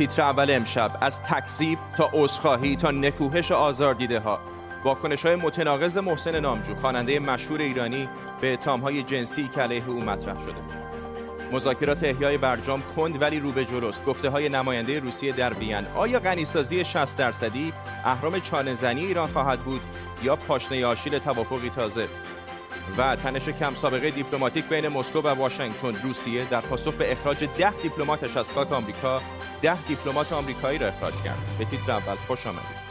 تیتر اول امشب. از تکذیب تا عذرخواهی تا نکوهش آزاردیده ها واکنش های متناقض محسن نامجو خواننده مشهور ایرانی به اتهام های جنسی که علیه او مطرح شده. مذاکرات احیای برجام کند ولی رو به جلوست گفته های نماینده روسیه در وین آیا غنیسازی 60 درصدی اهرام چانهزنی ایران خواهد بود یا پاشنه آشیل توافقی تازه؟ و تنش کم سابقه دیپلماتیک بین مسکو و واشنگتن. روسیه در پاسخ به اخراج ده دیپلماتش از خاک آمریکا ده دیپلمات آمریکایی را اخراج کرد. به تیتر اول خوش آمدید.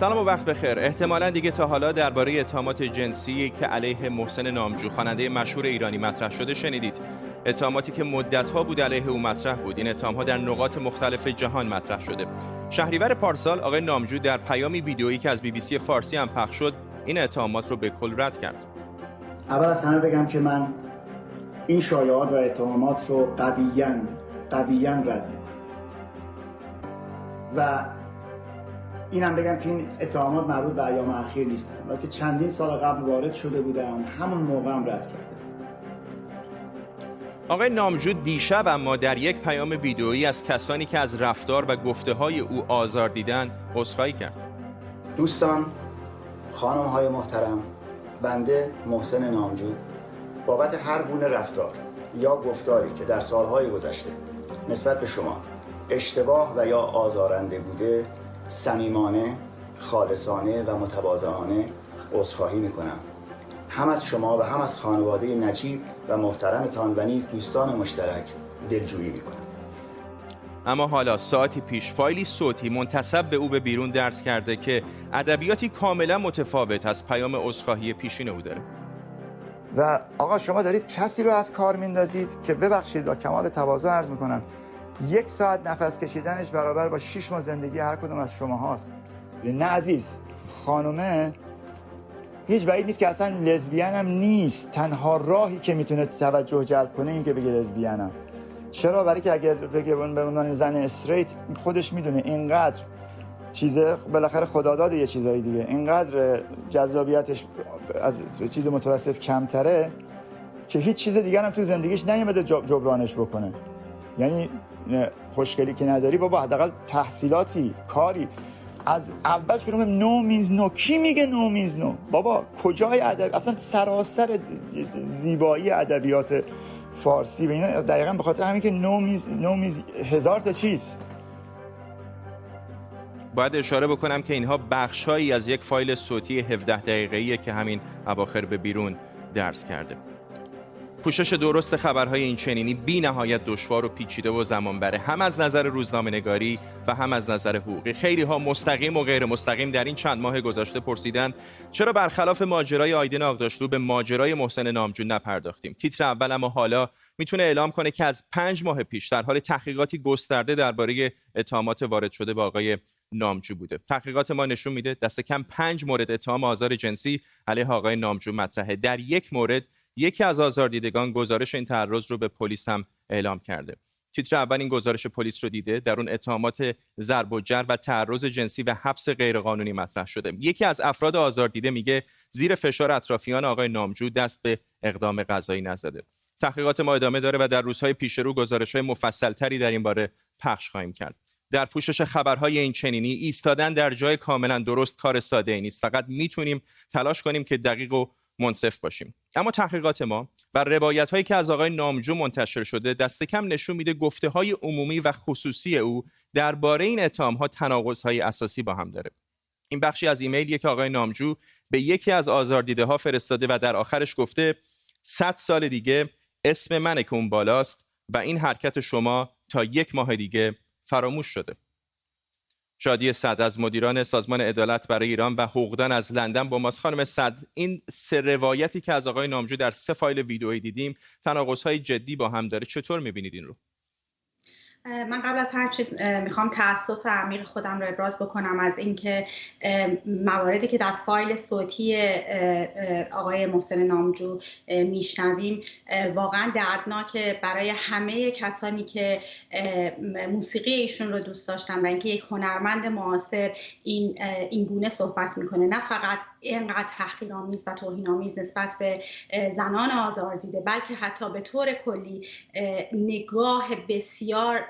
سلام و وقت بخیر. احتمالا دیگه تا حالا درباره اتهامات جنسی که علیه محسن نامجو خواننده مشهور ایرانی مطرح شده شنیدید. اتهاماتی که مدتها بود علیه او مطرح بود. این اتهامها در نقاط مختلف جهان مطرح شده. شهریور پارسال آقای نامجو در پیامی ویدیویی که از بی بی سی فارسی هم پخش شد این اتهامات رو به کل رد کرد. اول از همه بگم که من این شایعات و اتهامات رو قویا قویا رد و اینم بگم که این اتهامات مربوط به ایام اخیر نیستن. بلکه چندین سال قبل وارد شده بودن همون موقع هم رد کرده آقای نامجود دیشب اما در یک پیام ویدئویی از کسانی که از رفتار و گفته های او آزار دیدن عذرخواهی کرد. دوستان خانم های محترم بنده محسن نامجود بابت هر گونه رفتار یا گفتاری که در سالهای گذشته نسبت به شما اشتباه و یا آزارنده بوده صمیمانه خالصانه و متواضعانه عذرخواهی می‌کنم. هم از شما و هم از خانواده نجیب و محترمتان و نیز دوستان مشترک دلجویی می‌کنم. اما حالا ساعتی پیش فایلی صوتی منتصب به او به بیرون درس کرده که ادبیاتی کاملا متفاوت از پیام عذرخواهی پیشین او داره. و آقا شما دارید کسی رو از کار میندازید که ببخشید با کمال تواضع عرض می‌کنم. یک ساعت نفس کشیدنش برابر با شش ماه زندگی هر کدوم از شما هاست. نه عزیز. خانومه هیچ بعید نیست که اصلا لزبیان هم نیست. تنها راهی که می‌تونه توجه جلب کنه این که بگه لزبیانم چرا؟ برای که اگر بگه به عنوان زن استریت خودش می‌دونه اینقدر چیزه بالاخره خداداد یه چیزایی دیگه. اینقدر جذابیتش از چیز متوسط کمتره که هیچ چیز دیگر هم تو زندگیش نیومده جبرانش بکنه. یعنی خوشگلی که نداری بابا حداقل تحصیلاتی کاری. از اول شروع نو میز نو. کی میگه نو میز نو؟ بابا کجای ادب اصلا سراسر زیبایی ادبیات فارسی و اینا. دقیقا به خاطر همین که نو میز نو میز هزار تا چیز. باید اشاره بکنم که اینها بخشهایی از یک فایل صوتی 17 دقیقه‌ایه که همین اواخر به بیرون درس کرده. پوشش درست خبرهای این چنینی بی نهایت دشوار و پیچیده و زمان بره هم از نظر روزنامه نگاری و هم از نظر حقوقی. خیلی ها مستقیم و غیر مستقیم در این چند ماه گذشته پرسیدن چرا برخلاف ماجرای آیدین آقداشلو به ماجرای محسن نامجون نپرداختیم؟ تیتر اول اما حالا می‌تونه اعلام کنه که از پنج ماه پیش در حال تحقیقاتی گسترده درباره اتهامات وارد شده به آقای نامجو بوده. تحقیقات ما نشون میده دست کم پنج مورد اتهام آزار جنسی علیه آقای نامجو مطرحه. در یک مورد یکی از آزاردیدگان گزارش این تعرض رو به پلیس هم اعلام کرده. تیتر اول این گزارش پلیس رو دیده در اون اتهامات ضرب و جر و تعرض جنسی و حبس غیرقانونی مطرح شده. یکی از افراد آزاردیده میگه زیر فشار اطرافیان آقای نامجو دست به اقدام قضایی نزده. تحقیقات ما ادامه داره و در روزهای پیش رو گزارش های مفصل تری در این باره پخش خواهیم کرد. در پوشش خبرهای این چنینی ایستادن در جای کاملا درست کار ساده ای نیست. فقط می‌تونیم تلاش کنیم که دقیق و منصف باشیم. اما تحقیقات ما و روایت هایی که از آقای نامجو منتشر شده دست کم نشون میده گفته های عمومی و خصوصی او درباره این اتهام ها تناقض های اساسی با هم داره. این بخشی از ایمیلیه که آقای نامجو به یکی از آزاردیده ها فرستاده و در آخرش گفته 100 سال دیگه اسم من که اون بالاست و این حرکت شما تا یک ماه دیگه فراموش شده. شادی صد از مدیران سازمان عدالت برای ایران و حقوقدان از لندن با ماست. خانم صد این سه روایتی که از آقای نامجو در سه فایل ویدئویی دیدیم تناقض‌های جدی با هم داره. چطور می‌بینید این رو؟ من قبل از هر چیز می‌خوام تاسف عمیق خودم رو ابراز بکنم از اینکه مواردی که در فایل صوتی آقای محسن نامجو میشنویم واقعا دردناک برای همه کسانی که موسیقی ایشون رو دوست داشتن و اینکه یک هنرمند معاصر این این گونه صحبت می‌کنه. نه فقط اینقدر تحقیرآمیز و توهینآمیز نسبت به زنان آزار دیده بلکه حتی به طور کلی نگاه بسیار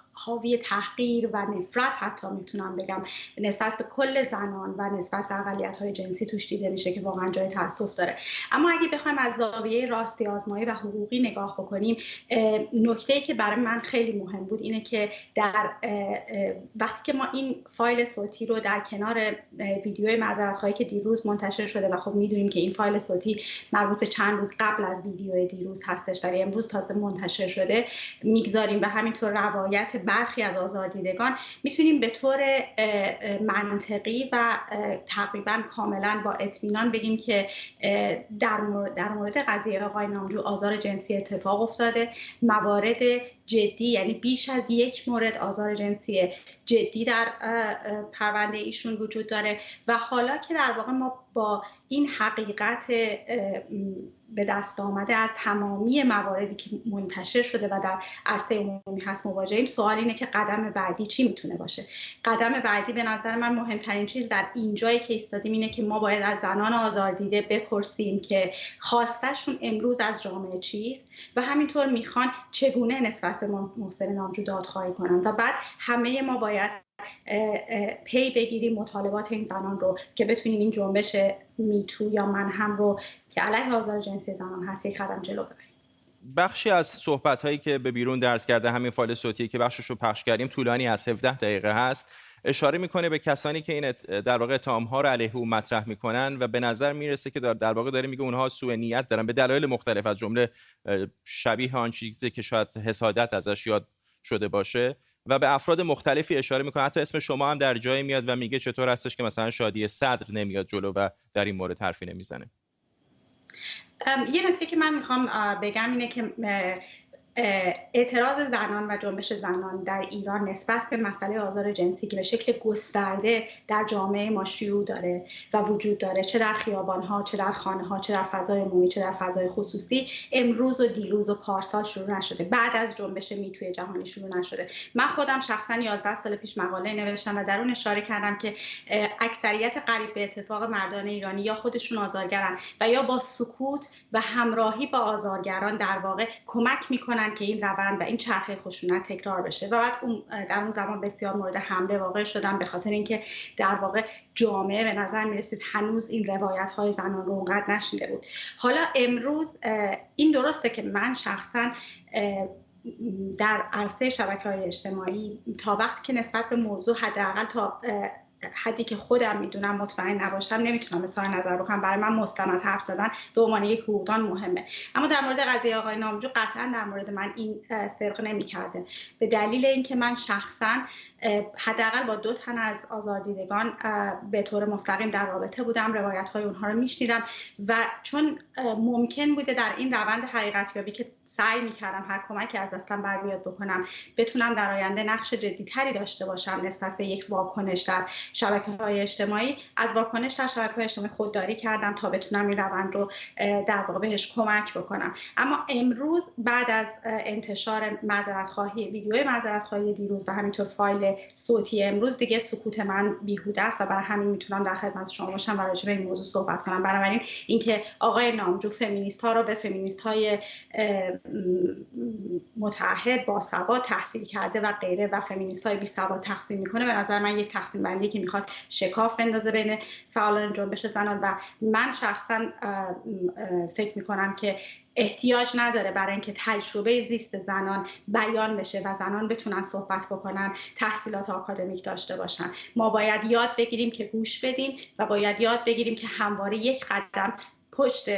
حاوی تحقیر و نفرت حتی می‌تونم بگم. نسبت به کل زنان و نسبت به اقلیت های جنسی توش دیده میشه که واقعا جای تاسف داره. اما اگه بخوایم از زاویه راستی آزمایی و حقوقی نگاه بکنیم نکته که برای من خیلی مهم بود اینه که در وقتی که ما این فایل صوتی رو در کنار ویدیو معذرت هایی که دیروز منتشر شده و خب می‌دونیم که این فایل صوتی مربوط به چند روز قبل از ویدیو دیروز هستش ولی امروز تازه منتشر شده می‌گذاریم و همینطور روایت برخی از آزاردیدگان می‌تونیم به طور منطقی و تقریبا کاملا با اطمینان بگیم که در مورد, در مورد قضیه آقای نامجو آزار جنسی اتفاق افتاده. موارد جدی یعنی بیش از یک مورد آزار جنسی جدی در پرونده ایشون وجود داره و حالا که در واقع ما با این حقیقت به دست آمده از تمامی مواردی که منتشر شده و در عرصه عمومی هست مواجهیم سوال اینه که قدم بعدی چی می‌تونه باشه؟ قدم بعدی به نظر من مهمترین چیز در اینجایی که ایستادیم اینه که ما باید از زنان آزاردیده بپرسیم که خواستشون امروز از جامعه چیست و همینطور می‌خوان چگونه نسبت به محسن نامجو دادخواهی کنن و بعد همه ما باید پی بگیریم مطالبات این زنان رو که بتونیم این جنبش میتو یا من هم رو که علیه آزار جنسی زنان هست یک قدم جلو ببریم. بخشی از صحبت هایی که به بیرون درس کرده همین فایل صوتی که بخشش رو پخش کردیم طولانی از 17 دقیقه هست. اشاره می‌کنه به کسانی که این در واقع اتهام ها رو علیه او مطرح می‌کنن و به نظر می‌رسه که در واقع داره میگه اونها سوء نیت دارن. به دلایل مختلف از جمله شبیه آن چیزی که شاید حسادت ازش یاد شده باشه و به افراد مختلفی اشاره می‌کنه. حتی اسم شما هم در جای میاد و میگه چطور هستش که مثلا شادی صدر نمیاد جلو و در این مورد حرفی نمی‌زنه. یه نکته که من می‌خوام بگم اینه که اعتراض زنان و جنبش زنان در ایران نسبت به مسئله آزار جنسی که به شکل گسترده در جامعه ما شیوع داره و وجود داره چه در خیابان ها چه در خانه ها چه در فضای عمومی چه در فضای خصوصی امروز و دیروز و پارسال شروع نشده. بعد از جنبش میتوی جهانی شروع نشده. من خودم شخصا 11 سال پیش مقاله نوشتم و در اون اشاره کردم که اکثریت قریب به اتفاق مردان ایرانی یا خودشون آزارگرن و یا با سکوت و همراهی با آزارگران در واقع کمک می‌کنن که این روند و این چرخه خشونت تکرار بشه. و بعد اون در اون زمان بسیار مورد حمله واقع شدن به خاطر اینکه در واقع جامعه به نظر می رسید هنوز این روایت های زنان رو اونقدر نشیده بود. حالا امروز این درسته که من شخصا در عرصه شبکه های اجتماعی تا وقتی که نسبت به موضوع حداقل تا حدی که خودم می‌دونم مطمئن نباشم نمی‌تونم مثلا نظر بکنم. برای من مستند حرف زدن به عنوان یک حقوقدان مهمه. اما در مورد قضیه آقای نامجو قطعا در مورد من این سرق نمی‌کرده. به دلیل اینکه من شخصا حداقل با دو تن از آزاردیدگان به طور مستقیم در رابطه بودم روایت های اونها رو میشنیدم و چون ممکن بوده در این روند حقیقتیابی که سعی می‌کردم هر کمکی از اصلا بر بیاد بکنم بتونم در آینده نقش جدیتری داشته باشم نسبت به یک واکنش در شبکه های اجتماعی. از واکنش در شبکه های اجتماعی خودداری کردم تا بتونم این روند رو در واقع بهش کمک بکنم. اما امروز بعد از انتشار معذرت خواهی ویدیو معذرت خواهی دیروز و همینطور فایل صوتی امروز دیگه سکوت من بیهوده است و برای همین می‌تونم در خدمت شما باشم و راجع به این موضوع صحبت کنم. بنابراین اینکه آقای نامجو فمینیست ها رو به فمینیست های متحد با سواد تحصیل کرده و غیره و فمینیست های بی سواد تقسیم می‌کنه به نظر من یک تقسیم بندی که می‌خواد شکاف بندازه بین فعالان جنبش زنان. و من شخصا فکر می‌کنم که احتیاج نداره برای اینکه تجربه زیست زنان بیان بشه و زنان بتونن صحبت بکنن تحصیلات آکادمیک داشته باشن. ما باید یاد بگیریم که گوش بدیم و باید یاد بگیریم که همواره یک قدم پشت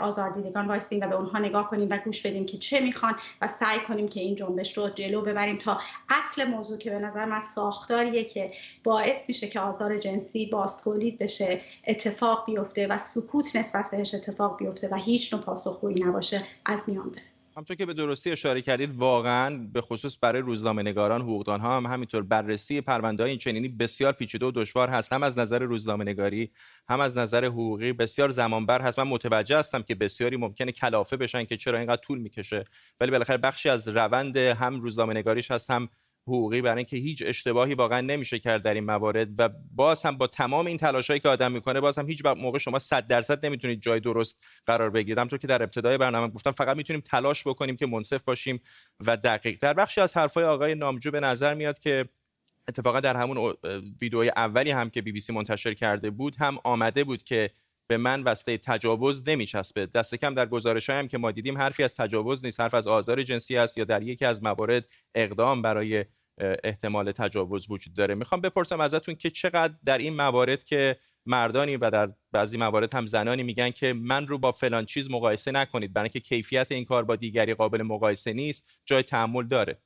آزاردیدگان وایستیم و به اونها نگاه کنیم و گوش بدیم که چه می‌خوان و سعی کنیم که این جنبش رو جلو ببریم تا اصل موضوع که به نظر من ساختاریه که باعث میشه که آزار جنسی باز تولید بشه اتفاق بیفته و سکوت نسبت بهش اتفاق بیفته و هیچ نوع پاسخگویی نباشه از میان بره. همطور که به درستی اشاره کردید واقعا به خصوص برای روزنامه نگاران حقوقدان ها هم همینطور بررسی پرونده های این چنینی بسیار پیچیده و دشوار هست. هم از نظر روزنامه نگاری هم از نظر حقوقی بسیار زمانبر هست. من متوجه هستم که بسیاری ممکنه کلافه بشن که چرا اینقدر طول می‌کشه. ولی بالاخره بخشی از روند هم روزنامه نگاریش هست هم حقوقی برای اینکه هیچ اشتباهی واقعا نمیشه کرد در این موارد و باز هم با تمام این تلاشایی که آدم می‌کنه باز هم هیچ موقع شما 100 درصد نمی‌تونید جای درست قرار بگیرید. همونطور که در ابتدای برنامه گفتم فقط می‌تونیم تلاش بکنیم که منصف باشیم و دقیق در بخشی از حرفای آقای نامجو به نظر میاد که اتفاقا در همون ویدئوی اولی هم که بی بی سی منتشر کرده بود هم آمده بود که به من وسته تجاوز نمیچسبه. دست کم در گزارش هم که ما دیدیم حرفی از تجاوز نیست. حرف از آزار جنسی است یا در یکی از موارد اقدام برای احتمال تجاوز وجود داره. می‌خوام بپرسم ازتون که چقدر در این موارد که مردانی و در بعضی موارد هم زنانی میگن که من رو با فلان چیز مقایسه نکنید. برای اینکه کیفیت این کار با دیگری قابل مقایسه نیست جای تحمل داره.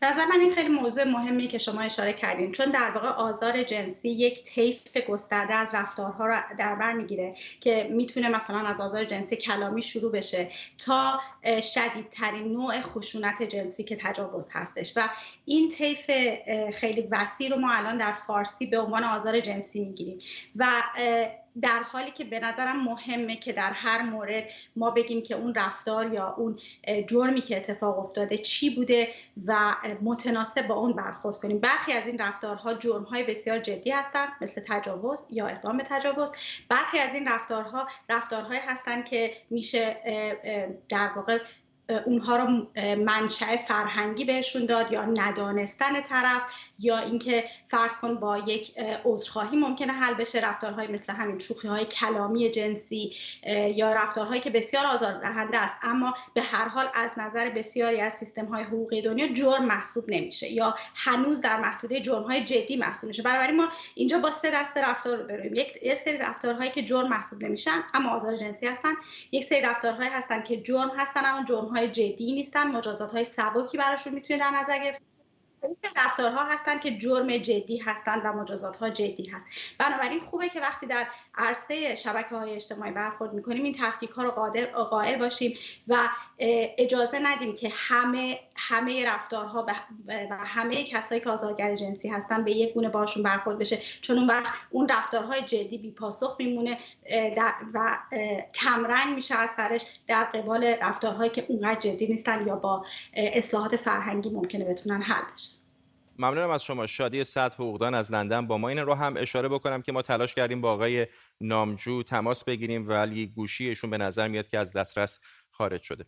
به نظر من این خیلی موضوع مهمی که شما اشاره کردین. چون در واقع آزار جنسی یک طیف گسترده از رفتارها رو در بر می‌گیره که می‌تونه مثلا از آزار جنسی کلامی شروع بشه تا شدیدترین نوع خشونت جنسی که تجاوز هستش. و این طیف خیلی وسیع رو ما الان در فارسی به عنوان آزار جنسی می‌گیریم. و در حالی که به نظرم مهمه که در هر مورد ما بگیم که اون رفتار یا اون جرمی که اتفاق افتاده چی بوده و متناسب با اون برخورد کنیم. برخی از این رفتارها جرمهای بسیار جدی هستند مثل تجاوز یا اقدام به تجاوز. برخی از این رفتارها رفتارهایی هستند که میشه در واقع اونها رو منشأ فرهنگی بهشون داد یا ندانستن طرف یا اینکه فرض کن با یک عذرخواهی ممکنه حل بشه. رفتارهای مثل همین شوخی های کلامی جنسی یا رفتارهایی که بسیار آزاردهنده است اما به هر حال از نظر بسیاری از سیستم های حقوقی دنیا جرم محسوب نمیشه یا هنوز در محدوده جرم های جدی محسوب میشه بنابراین ما اینجا با سه دسته رفتار رو یک سری رفتارهایی که جرم محسوب نمیشن اما آزار جنسی هستن. یک سری رفتارهایی هستن که جرم هستن اما جرم های جدی نیستن. مجازات های سبکی براشون می‌تونه در نظر گرفت. سه رفتارها هستن که جرم جدی هستند و مجازات ها جدی هست. بنابراین خوبه که وقتی در عرصه شبکه های اجتماعی برخورد می‌کنیم این تفکیک ها رو قائل باشیم و اجازه ندیم که همه همه رفتارها و همه کسایی که آزارگر جنسی هستن به یک گونه باشون برخورد بشه. چون اون وقت اون رفتارهای جدی بی پاسخ میمونه و کمرنگ میشه از سرش در قبال رفتارهایی که اونقدر جدی نیستن یا با اصلاحات فرهنگی ممکنه بتونن حل بشه. ممنونم از شما. شادی سطح حقوقدان از لندن با ما این رو هم اشاره بکنم که ما تلاش کردیم با آقای نامجو تماس بگیریم ولی گوشیشون به نظر میاد که از دسترس خارج شده.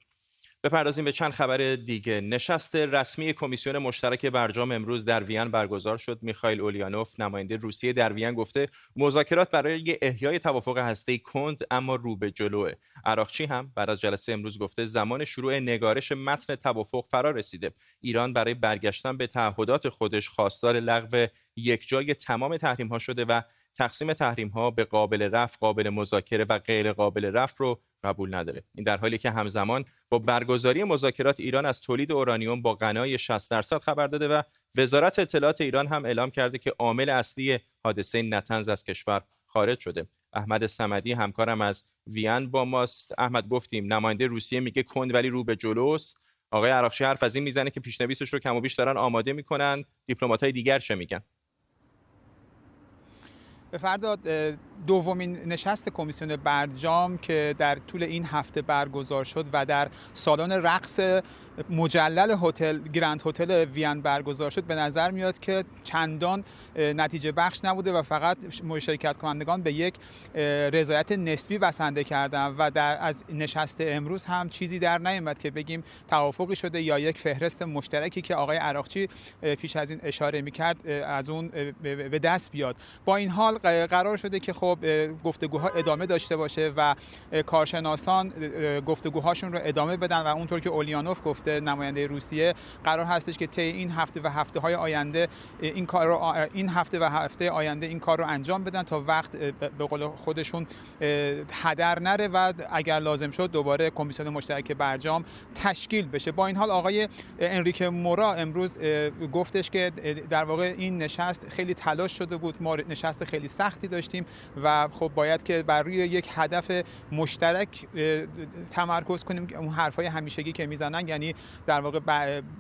بپردازیم به چند خبر دیگه. نشست رسمی کمیسیون مشترک برجام امروز در وین برگزار شد. میخائیل اولیانوف نماینده روسیه در وین گفته مذاکرات برای احیای توافق هسته‌ای کند اما رو به جلوه. عراقچی هم بعد از جلسه امروز گفته زمان شروع نگارش متن توافق فرا رسیده. ایران برای برگشتن به تعهدات خودش خواستار لغو یک جای تمام تحریم ها شده و تقسیم تحریم ها به قابل رفع قابل مذاکره و غیر قابل رفع رو قبول نداره. این در حالی که همزمان با برگزاری مذاکرات ایران از تولید اورانیوم با غنای 60 درصد خبر داده و وزارت اطلاعات ایران هم اعلام کرده که عامل اصلی حادثه نتنز از کشور خارج شده. احمد سمدی همکارم از وین با ماست. احمد گفتیم نماینده روسیه میگه کند ولی رو به جلوست. آقای عراقچی حرف از این می‌زنه که پیشنویسش رو کم و بیش دارن آماده می‌کنن. دیپلمات‌های دیگر چه میگن؟ به فرداد دومین نشست کمیسیون برجام که در طول این هفته برگزار شد و در سالن رقص مجلل هتل گرند هتل وین برگزار شد به نظر میاد که چندان نتیجه بخش نبوده و فقط شرکت کنندگان به یک رضایت نسبی بسنده کردن و در از نشست امروز هم چیزی در نیامد که بگیم توافقی شده یا یک فهرست مشترکی که آقای عراقچی پیش از این اشاره می‌کرد از اون به دست بیاد. با این حال قرار شده که خب گفتگوها ادامه داشته باشه و کارشناسان گفتگوهاشون رو ادامه بدن و اونطور که اولیانوف گفته نماینده روسیه. قرار هستش که طی این هفته و هفته های آینده این کار رو این هفته و هفته آینده این کار رو انجام بدن تا وقت به قول خودشون هدر نره و اگر لازم شد دوباره کمیسیون مشترک برجام تشکیل بشه. با این حال آقای انریک مورا امروز گفتش که در واقع این نشست خیلی تلاش شده بود. ما نشست خیلی سختی داشتیم و خب باید که بر روی یک هدف مشترک تمرکز کنیم. اون حرفای همیشگی که می‌زنن یعنی در واقع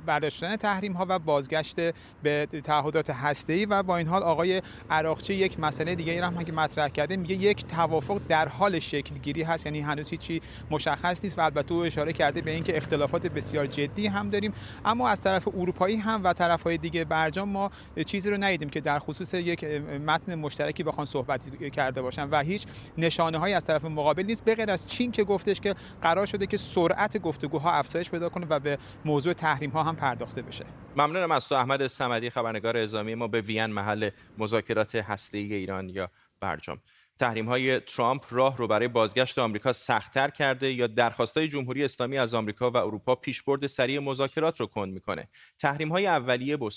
برداشتن تحریم ها و بازگشت به تعهدات هسته و با این حال آقای عراقچی یک مسئله دیگه ای هم که مطرح کرده میگه یک توافق در حال شکل گیری هست یعنی هنوز هیچی مشخص نیست و البته او اشاره کرده به اینکه اختلافات بسیار جدی هم داریم. اما از طرف اروپایی هم و طرف های دیگه برجام ما چیزی رو ندیدیم که در خصوص یک متن مشترکی بخوان صحبت کرده باشن و هیچ نشانه هایی از طرف مقابل نیست به غیر از چین که گفتش که قرار شده که سرعت گفتگوها افزایش پیدا کنه و به موضوع تحریم ها هم پرداخته بشه. ممنونم از تو احمد سمدی خبرنگار اعزامی ما به وین محل مذاکرات هسته‌ای ایران یا برجام. تحریم های ترامپ راه رو برای بازگشت آمریکا سختتر کرده یا درخواستای جمهوری اسلامی از آمریکا و اروپا پیشبرد سریع مذاکرات رو کند می‌کنه؟ تحریم های اولیه با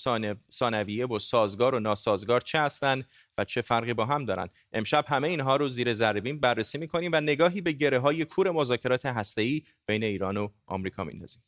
ثانویه با سازگار و ناسازگار چه هستند و چه فرقی با هم دارند امشب همه اینها رو زیر ذره بررسی می‌کنیم و نگاهی به گره های کور مذاکرات هسته‌ای بین ایران و آمریکا میندازیم.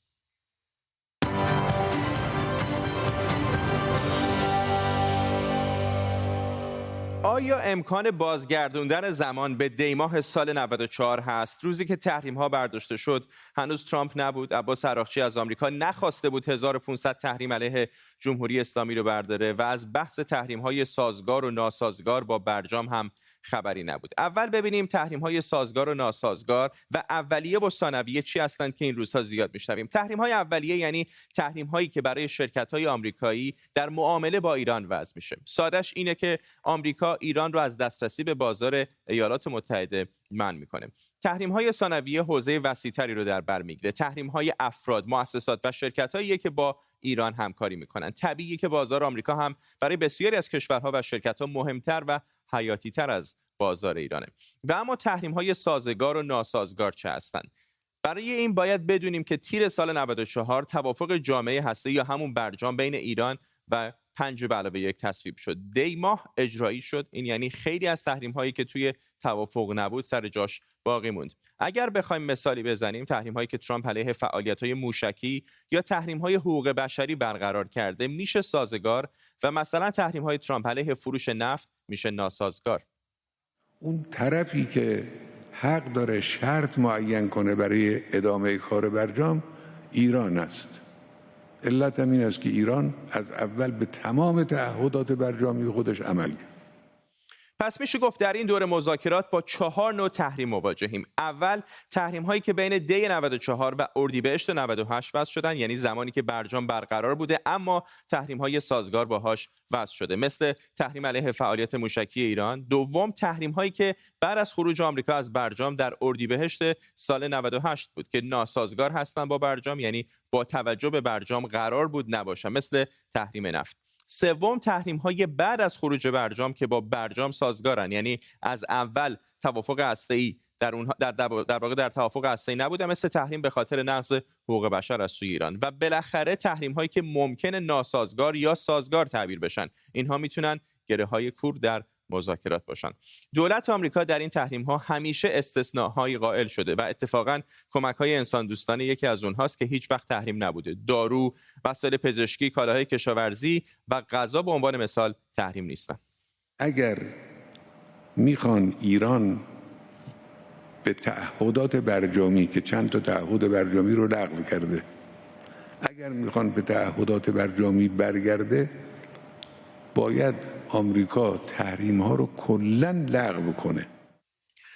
آیا امکان بازگردوندن زمان به دیماه سال 94 هست؟ روزی که تحریم ها برداشته شد هنوز ترامپ نبود عباس عراقچی از آمریکا نخواسته بود 1500 تحریم علیه جمهوری اسلامی رو برداره و از بحث تحریم های سازگار و ناسازگار با برجام هم خبری نبود. اول ببینیم تحریم های سازگار و ناسازگار و اولیه و ثانویه چی هستند که این روزها زیاد میشنویم. تحریم های اولیه یعنی تحریم هایی که برای شرکت های آمریکایی در معامله با ایران وضع میشه. سادش اینه که آمریکا ایران رو از دسترسی به بازار ایالات متحده من می‌کنه. تحریم های ثانویه حوزه وسیعتری رو در بر می‌گیره. تحریم های افراد مؤسسات و شرکت هایی که با ایران همکاری می‌کنن. طبیعی که بازار آمریکا هم برای بسیاری از کشورها و شرکت ها مهمتر و حیاتی تر از بازار ایرانه. و اما تحریم های سازگار و ناسازگار چه هستند؟ برای این باید بدونیم که تیر سال 94 توافق جامعه هسته یا همون برجام بین ایران و پنج به علاوه یک تصویب شد. دی ماه اجرایی شد. این یعنی خیلی از تحریم هایی که توی توافق نبود سر جاش باقی موند. اگر بخوایم مثالی بزنیم تحریم هایی که ترامپ علیه فعالیت های موشکی یا تحریم های حقوق بشری برقرار کرده میشه سازگار و مثلا تحریم های ترامپ علیه فروش نفت میشه ناسازگار. اون طرفی که حق داره شرط معین کنه برای ادامه کار برجام ایران است. علت هم این است که ایران از اول به تمام تعهدات برجامی خودش عمل کرد. پس میشه گفت در این دور مذاکرات با چهار نوع تحریم مواجهیم. اول تحریم هایی که بین دی 94 و اردیبهشت 98 وضع شدن یعنی زمانی که برجام برقرار بوده اما تحریم های سازگار باهاش وضع شده. مثل تحریم علیه فعالیت موشکی ایران. دوم تحریم هایی که بعد از خروج آمریکا از برجام در اردیبهشت سال 98 بود که ناسازگار هستند با برجام یعنی با توجه به برجام قرار بود نباشن مثل تحریم نفت. سوم تحریم های بعد از خروج برجام که با برجام سازگارن. یعنی از اول توافق هسته در اونها در در واقع در توافق هسته نبوده مثل تحریم به خاطر نقض حقوق بشر از سوی ایران. و بالاخره تحریم هایی که ممکن ناسازگار یا سازگار تعبیر بشن. اینها می‌تونن گره های کور در مذاکرات باشن دولت آمریکا در این تحریم ها همیشه استثناءهایی قائل شده و اتفاقا کمک های انسان دوستانه یکی از اونهاست که هیچ وقت تحریم نبوده. دارو وسایل پزشکی کالاهای کشاورزی و غذا به عنوان مثال تحریم نیستن. اگر می‌خوان ایران به تعهدات برجامی که چند تا تعهد برجامی رو لغو کرده اگر می‌خوان به تعهدات برجامی برگرده باید آمریکا تحریم ها رو کلا لغو کنه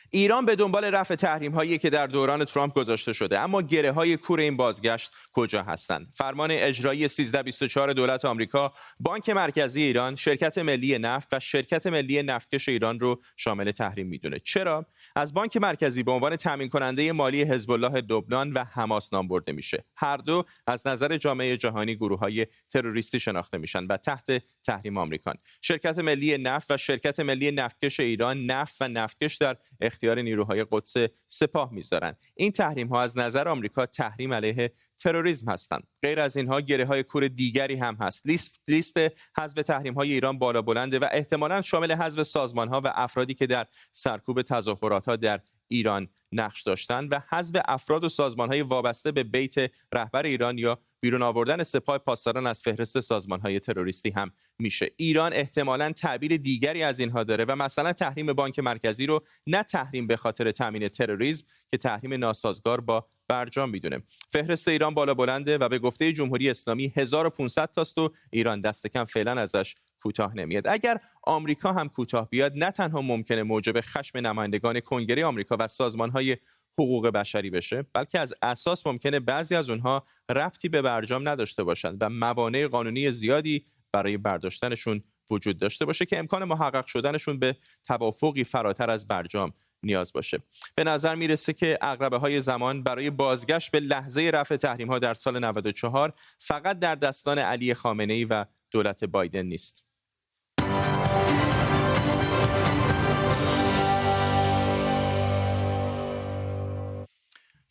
ایران به دنبال رفع تحریم هایی که در دوران ترامپ گذاشته شده اما گره های کور این بازگشت کجا هستند؟ فرمان اجرایی 1324 دولت آمریکا بانک مرکزی ایران شرکت ملی نفت و شرکت ملی نفتکش ایران رو شامل تحریم می‌دونه. چرا؟ از بانک مرکزی به عنوان تامین کننده مالی حزب الله لبنان و حماس نام برده میشه. هر دو از نظر جامعه جهانی گروه های تروریستی شناخته میشن و تحت تحریم آمریکان. شرکت ملی نفت و شرکت ملی نفتکش ایران نفت و نفتکش در اختیار نیروهای قدس سپاه می‌ذارن. این تحریم ها از نظر آمریکا تحریم علیه تروریسم هستند. غیر از اینها گره های کور دیگری هم هست. لیست لیست حذف تحریم های ایران بالا بلنده و احتمالا شامل حذف سازمان ها و افرادی که در سرکوب تظاهرات ها در ایران نقش داشتند و حذف افراد و سازمان های وابسته به بیت رهبر ایران یا بیرون آوردن سپاه پاسداران از فهرست سازمان های تروریستی هم میشه. ایران احتمالا تعبیر دیگری از اینها داره و مثلا تحریم بانک مرکزی رو نه تحریم به خاطر تامین تروریسم که تحریم ناسازگار با برجام می‌دونه. فهرست ایران بالا بلنده و به گفته جمهوری اسلامی 1500 تاست و ایران دست کم فعلا ازش کوتاه نمیاد. اگر آمریکا هم کوتاه بیاد نه تنها ممکنه موجب خشم نمایندگان کنگره آمریکا و سازمانهای حقوق بشری بشه بلکه از اساس ممکنه بعضی از اونها ربطی به برجام نداشته باشند و موانع قانونی زیادی برای برداشتنشون وجود داشته باشه که امکان محقق شدنشون به توافقی فراتر از برجام نیاز باشه. به نظر می‌رسه که اقربه های زمان برای بازگشت به لحظه رفع تحریم ها در سال 94 فقط در دستان علی خامنه ای و دولت بایدن نیست.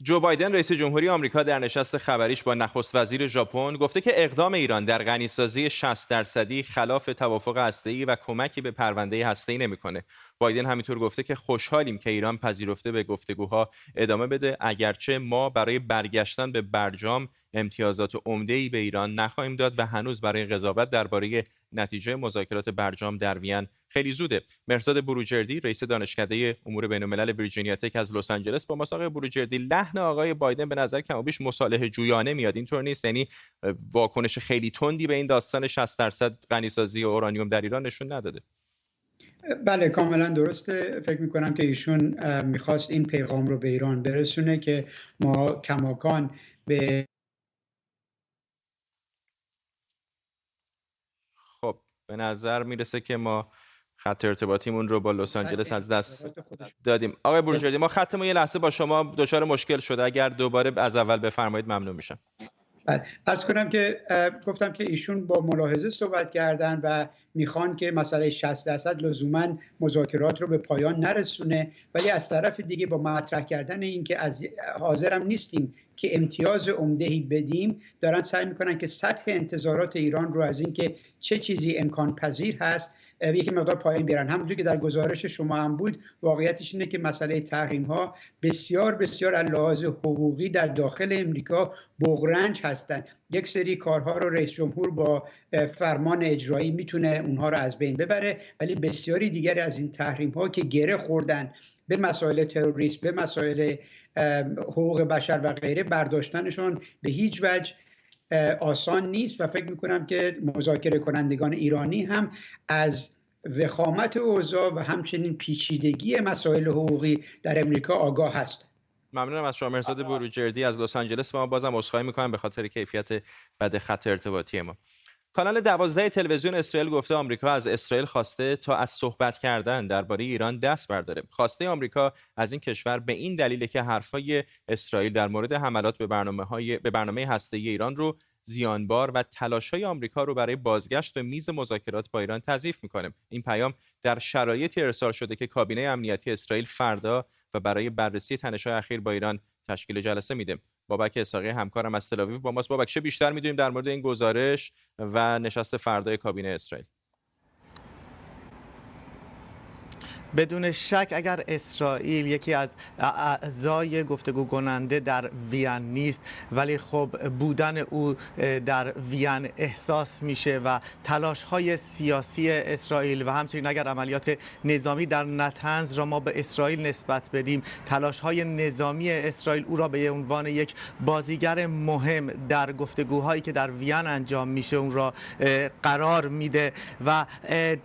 جو بایدن رئیس جمهوری آمریکا در نشست خبریش با نخست وزیر ژاپن گفته که اقدام ایران در غنیسازی 60 درصدی خلاف توافق هسته‌ای و کمکی به پرونده هسته‌ای نمی‌کنه. بایدن همینطور گفته که خوشحالیم که ایران پذیرفته به گفتگوها ادامه بده اگرچه ما برای برگشتن به برجام امتیازات ای به ایران نخواهیم داد و هنوز برای قضاوت درباره نتیجه مذاکرات برجام در وین خیلی زوده. مرزاد بروجردی رئیس دانشکده امور بین‌الملل ویرجینیا تک از لس آنجلس با مساق بروجردی لحن آقای بایدن به نظر کم بیش مصالحه جویانه میاد. اینطور نیست یعنی واکنش خیلی تندی به این داستان 60 درصد غنیسازی اورانیوم در ایران نشون نداده. بله کاملا درسته. فکر می‌کنم که ایشون می‌خواست این پیغام رو به ایران برسونه که ما کماکان به خب به نظر می‌رسه که ما خط ارتباطیمون رو با لس آنجلس از دست دادیم. آقای بروجردی ما خطمون یه لحظه با شما دچار مشکل شده. اگر دوباره از اول بفرمایید ممنون میشم. بله. ارز کنم که گفتم که ایشون با ملاحظه صحبت کردن و می‌خوان که مسئله 60 درصد لزوما مذاکرات رو به پایان نرسونه. ولی از طرف دیگه با مطرح کردن اینکه از حاضرم نیستیم که امتیاز عمدهی بدیم دارن سعی می‌کنن که سطح انتظارات ایران رو از اینکه چه چیزی امکان پذیر هست یکی مقدار پایین بیارن. همونجور که در گزارش شما هم بود واقعیتش اینه که مسئله تحریم ها بسیار بسیار از لحاظ حقوقی در داخل امریکا بغرنج هستند یک سری کارها رو رئیس جمهور با فرمان اجرایی می‌تونه اونها رو از بین ببره ولی بسیاری دیگری از این تحریم ها که گره خوردن به مسائل تروریسم به مسائل حقوق بشر و غیره برداشتنشون به هیچ وجه آسان نیست و فکر می‌کنم که مذاکره کنندگان ایرانی هم از وخامت اوضاع و همچنین پیچیدگی مسائل حقوقی در امریکا آگاه هست. ممنونم از شما. مرزاد بروجردی از لس آنجلس. ما بازم عذرخواهی می‌کنم به خاطر کیفیت بد خط ارتباطی ما. کانال دوازده تلویزیون اسرائیل گفته آمریکا از اسرائیل خواسته تا از صحبت کردن درباره ایران دست برداره. خواسته آمریکا از این کشور به این دلیل که حرفای اسرائیل در مورد حملات به برنامه های به برنامه هسته‌ای ایران رو زیانبار و تلاش های آمریکا رو برای بازگشت به میز مذاکرات با ایران تضعیف می‌کنه. این پیام در شرایطی ارسال شده که کابینه امنیتی اسرائیل فردا و برای بررسی تنش‌های اخیر با ایران تشکیل جلسه میده. بابک اساقی همکارم از تل با ماست بابک چه بیشتر می‌دونیم در مورد این گزارش و نشست فردای کابینه اسرائیل. بدون شک اگر اسرائیل یکی از اعضای گفتگو کننده در وین نیست ولی خب بودن او در وین احساس میشه و تلاش های سیاسی اسرائیل و همچنین اگر عملیات نظامی در نتنز را ما به اسرائیل نسبت بدیم تلاش های نظامی اسرائیل او را به عنوان یک بازیگر مهم در گفتگوهایی که در وین انجام میشه اون را قرار میده و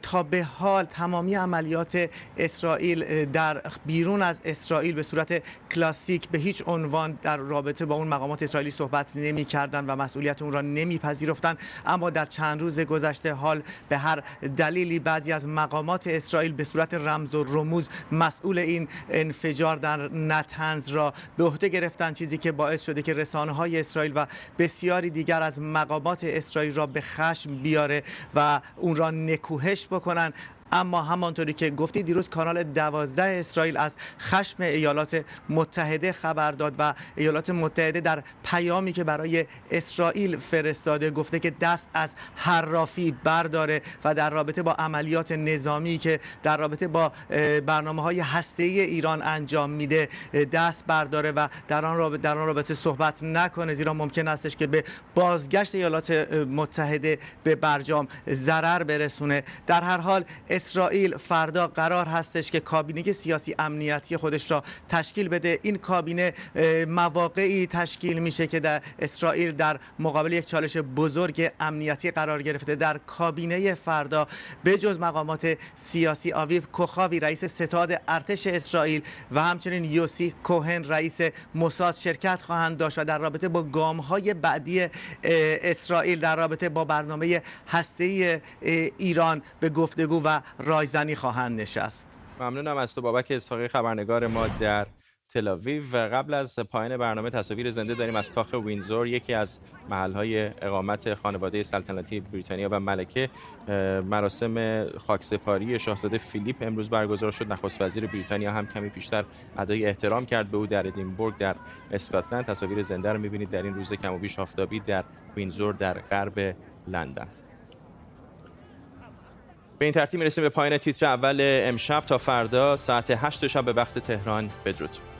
تا به حال تمامی عملیات اسرائیل در بیرون از اسرائیل به صورت کلاسیک به هیچ عنوان در رابطه با اون مقامات اسرائیلی صحبت نمی کردن و مسئولیت اون را نمی پذیرفتن اما در چند روز گذشته حال به هر دلیلی بعضی از مقامات اسرائیل به صورت رمز و رموز مسئول این انفجار در نتنز را به عهده گرفتن چیزی که باعث شده که رسانه های اسرائیل و بسیاری دیگر از مقامات اسرائیل را به خشم بیاره و اون را نکوهش بکنن. اما همانطوری که گفتی دیروز کانال دوازده اسرائیل از خشم ایالات متحده خبر داد و ایالات متحده در پیامی که برای اسرائیل فرستاده گفته که دست از حرافی برداره و در رابطه با عملیات نظامی که در رابطه با برنامه های هسته ایران انجام میده دست برداره و در آن رابطه, در آن رابطه صحبت نکنه. زیرا ممکن استش که به بازگشت ایالات متحده به برجام ضرر برسونه. در هر حال اسرائیل فردا قرار هستش که کابینه سیاسی امنیتی خودش را تشکیل بده. این کابینه مواقعی تشکیل میشه که در اسرائیل در مقابل یک چالش بزرگ امنیتی قرار گرفته. در کابینه فردا به جز مقامات سیاسی آویو کوخاوی رئیس ستاد ارتش اسرائیل و همچنین یوسی کوهن رئیس موساد شرکت خواهند داشت و در رابطه با گام های بعدی اسرائیل در رابطه با برنامه هسته ایران به گفتگو و رایزنی خواهند نشست. ممنونم از تو بابک اسحاقی خبرنگار ما در تلاویو و قبل از پایان برنامه تصاویر زنده داریم از کاخ وینزور یکی از محلهای اقامت خانواده سلطنتی بریتانیا و ملکه. مراسم خاکسپاری شاهزاده فیلیپ امروز برگزار شد. نخست وزیر بریتانیا هم کمی پیشتر ادای احترام کرد به او در ادینبورگ در اسکاتلند. تصاویر زنده رو می‌بینید در این روز کم و بیش آفتابی در وینزور در غرب لندن. به این ترتیب می‌رسیم به پایان تیتر اول امشب. تا فردا ساعت 8 شب به وقت تهران بدرود.